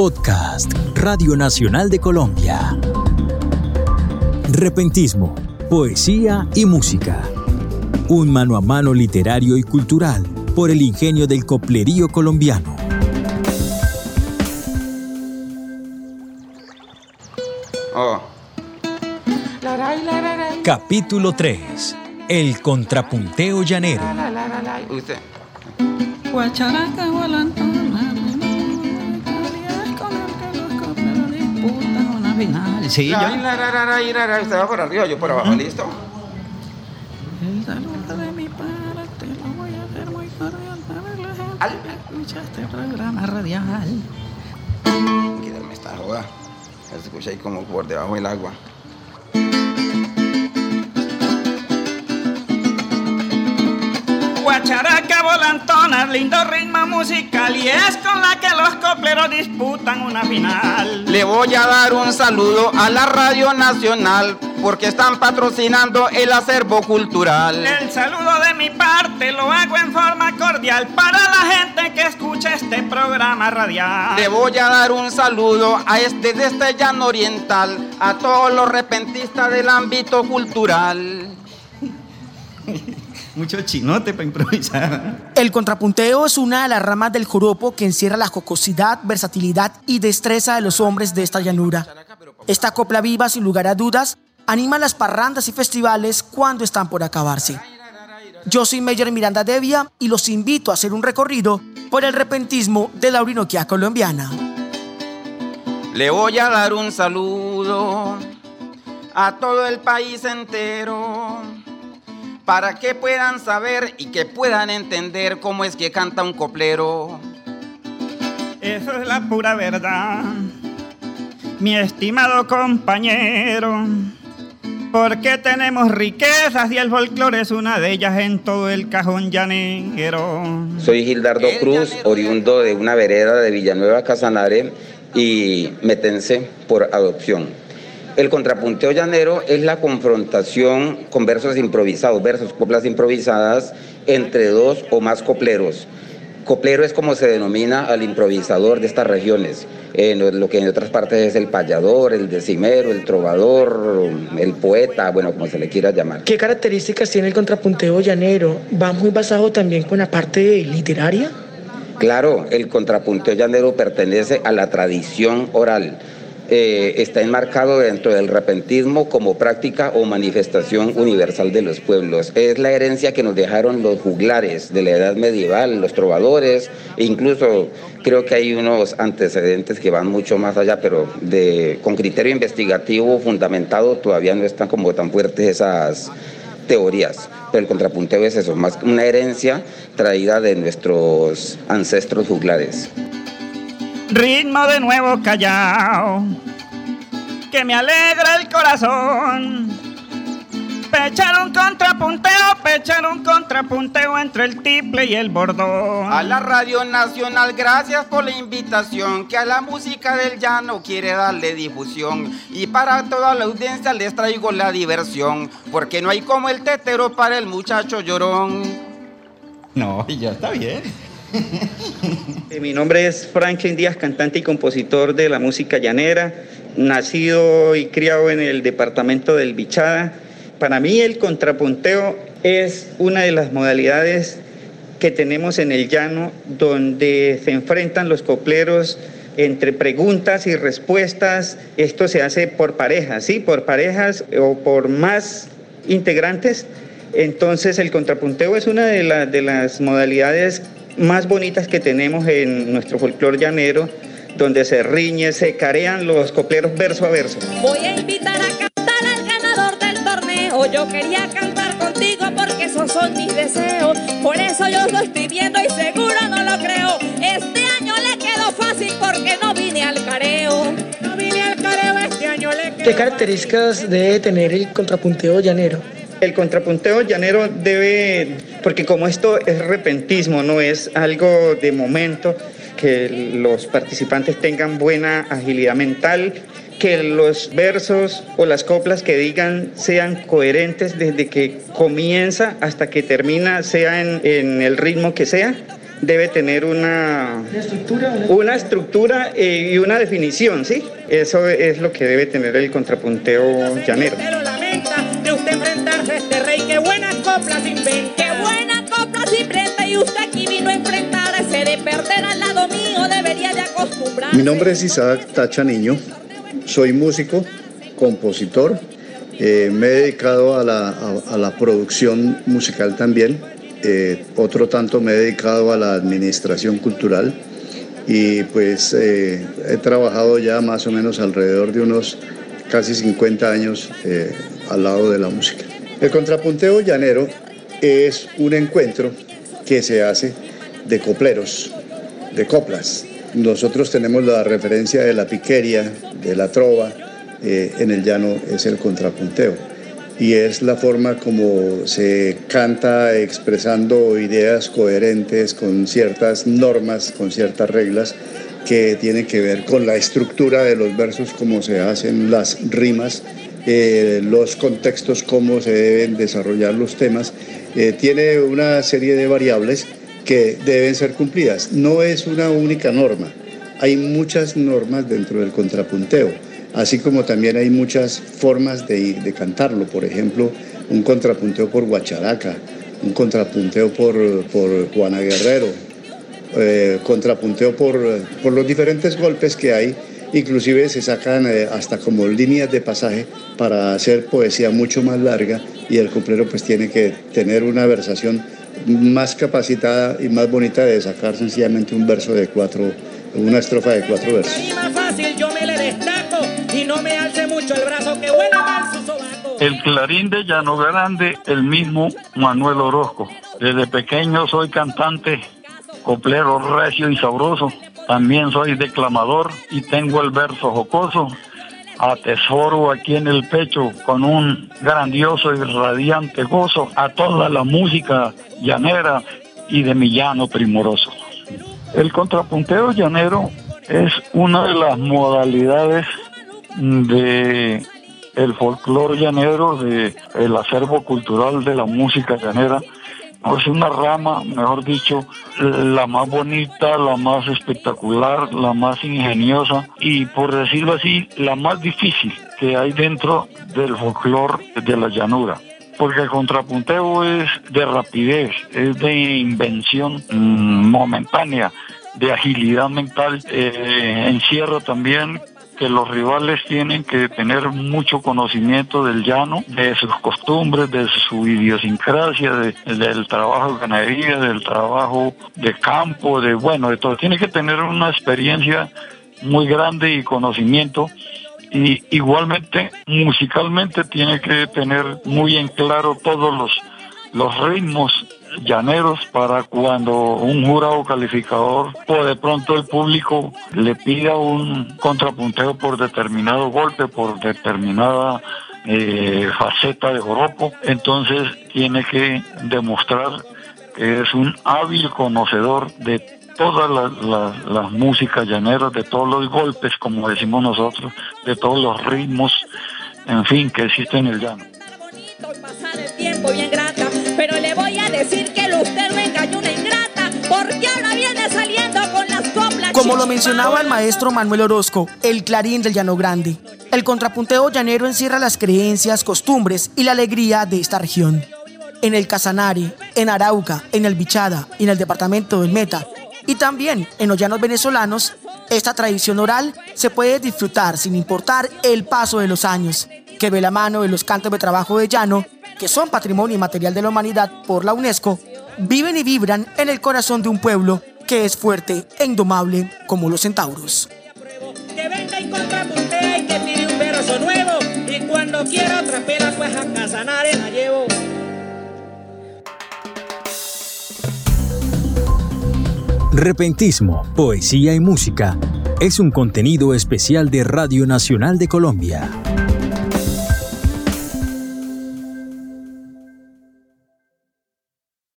Podcast Radio Nacional de Colombia. Repentismo, poesía y música. Un mano a mano literario y cultural por el ingenio del coplerío colombiano. Oh. Capítulo 3. El contrapunteo llanero. Sí, yo. Usted va por arriba, yo por abajo, ¿listo? El saludo de mi parte lo voy a hacer muy cordial. Escuchaste programa radial. Quítame esta joda. Se escucha ahí como por debajo del agua. Guacharaca volantona, lindo ritmo musical y es con la que los copleros disputan una final. Le voy a dar un saludo a la Radio Nacional porque están patrocinando el acervo cultural. El saludo de mi parte lo hago en forma cordial para la gente que escucha este programa radial. Le voy a dar un saludo a este de este llano oriental, a todos los repentistas del ámbito cultural. Mucho chinote para improvisar. El contrapunteo es una de las ramas del joropo que encierra la jocosidad, versatilidad y destreza de los hombres de esta llanura. Esta copla viva, sin lugar a dudas, anima las parrandas y festivales cuando están por acabarse. Yo soy Mayor Miranda Devia y los invito a hacer un recorrido por el repentismo de la Orinoquia colombiana. Le voy a dar un saludo a todo el país entero para que puedan saber y que puedan entender cómo es que canta un coplero. Eso es la pura verdad, mi estimado compañero. Porque tenemos riquezas y el folclore es una de ellas en todo el cajón llanero. Soy Gildardo Cruz, oriundo de una vereda de Villanueva Casanare y metense por adopción. El contrapunteo llanero es la confrontación con versos improvisados, versos, coplas improvisadas entre dos o más copleros. Coplero es como se denomina al improvisador de estas regiones, en lo que en otras partes es el payador, el decimero, el trovador, el poeta, bueno, como se le quiera llamar. ¿Qué características tiene el contrapunteo llanero? ¿Va muy basado también con la parte literaria? Claro, el contrapunteo llanero pertenece a la tradición oral eh, está enmarcado dentro del repentismo como práctica o manifestación universal de los pueblos. Es la herencia que nos dejaron los juglares de la edad medieval, los trovadores, e incluso creo que hay unos antecedentes que van mucho más allá, pero con criterio investigativo fundamentado todavía no están como tan fuertes esas teorías, pero el contrapunteo es eso, más una herencia traída de nuestros ancestros juglares ritmo de nuevo callao, que me alegra el corazón. Pechar un contrapunteo, pechar un contrapunteo entre el tiple y el bordón. A la Radio Nacional, gracias por la invitación, que a la música del llano quiere darle difusión. Y para toda la audiencia les traigo la diversión, porque no hay como el tetero para el muchacho llorón. No, ya está bien. Eh, mi nombre es Franklin Díaz, cantante y compositor de la música llanera, nacido y criado en el departamento del Bichada. Para mí el contrapunteo es una de las modalidades que tenemos en el llano donde se enfrentan los copleros entre preguntas y respuestas. Esto se hace por parejas, ¿sí? Por parejas o por más integrantes. Entonces el contrapunteo es una de, de las modalidades más bonitas que tenemos en nuestro folclore llanero, donde se riñe, se carean los copleros verso a verso. Voy a invitar a cantar al ganador del torneo. Yo quería cantar contigo porque esos son mis deseos. Por eso yo lo estoy viendo y seguro no lo creo. Este año le quedó fácil porque no vine al careo. No vine al careo, este año le quedó ¿Qué características debe tener el contrapunteo llanero? El contrapunteo llanero debe, porque como esto es repentismo, no es algo de momento, que los participantes tengan buena agilidad mental, que los versos o las coplas que digan sean coherentes desde que comienza hasta que termina, sea en, el ritmo que sea, debe tener una estructura, una estructura eh, y una definición, ¿sí? Eso es lo que debe tener el contrapunteo llanero. de usted enfrentarse este rey, qué buenas coplas inventa, Mi nombre es Isaac Tacha Niño, soy músico, compositor, eh, me he dedicado a la, a la producción musical también eh, otro tanto me he dedicado a la administración cultural y pues eh, he trabajado ya más o menos alrededor de unos casi 50 años al lado de la música. El contrapunteo llanero es un encuentro que se hace de copleros, de coplas. Nosotros tenemos la referencia de la piqueria, de la trova, en el llano es el contrapunteo y es la forma como se canta expresando ideas coherentes con ciertas normas, con ciertas reglas que tienen que ver con la estructura de los versos, cómo se hacen las rimas, eh, los contextos, cómo se deben desarrollar los temas. Eh, tiene una serie de variables que deben ser cumplidas. No es una única norma, hay muchas normas dentro del contrapunteo así como también hay muchas formas de, cantarlo, por ejemplo, un contrapunteo por Guacharaca, un contrapunteo por, Juana Guerrero, eh, contrapunteo por, los diferentes golpes que hay, inclusive se sacan eh, hasta como líneas de pasaje para hacer poesía mucho más larga y el cumplero pues tiene que tener una versación más capacitada y más bonita de sacar sencillamente un verso de cuatro, una estrofa de cuatro versos. El clarín de Llano Grande, el mismo Manuel Orozco. Desde pequeño soy cantante, coplero recio y sabroso. También soy declamador y tengo el verso jocoso. Atesoro aquí en el pecho con un grandioso y radiante gozo a toda la música llanera y de mi llano primoroso. El contrapunteo llanero es una de las modalidades de el folclore llanero, de el acervo cultural de la música llanera. Es una rama, mejor dicho, la más bonita, la más espectacular, la más ingeniosa y, por decirlo así, la más difícil que hay dentro del folclore de la llanura. Porque el contrapunteo es de rapidez, es de invención mm, momentánea, de agilidad mental, eh, encierra también que los rivales tienen que tener mucho conocimiento del llano, de sus costumbres, de su idiosincrasia, del trabajo de ganadería, del trabajo de campo, de bueno, de todo. Tiene que tener una experiencia muy grande y conocimiento y igualmente musicalmente tiene que tener muy en claro todos los, los ritmos llaneros para cuando un jurado calificador o de pronto el público le pida un contrapunteo por determinado golpe, por determinada eh, faceta de joropo, entonces tiene que demostrar que es un hábil conocedor de todas las, las músicas llaneras, de todos los golpes, como decimos nosotros, de todos los ritmos, en fin, que existen en el llano. Pero Como lo mencionaba el maestro Manuel Orozco, el clarín del Llano Grande. El contrapunteo llanero encierra las creencias, costumbres y la alegría de esta región. En el Casanare, en Arauca, en el Bichada y en el departamento del Meta, y también en los llanos venezolanos, esta tradición oral se puede disfrutar sin importar el paso de los años, que ve la mano de los cantos de trabajo de llano que son patrimonio inmaterial de la humanidad por la UNESCO, viven y vibran en el corazón de un pueblo que es fuerte e indomable como los centauros. Que venga y contrapuntea y que tire un verso nuevo y cuando quiera otra pela pues a Casanare la llevo. Repentismo, poesía y música es un contenido especial de Radio Nacional de Colombia.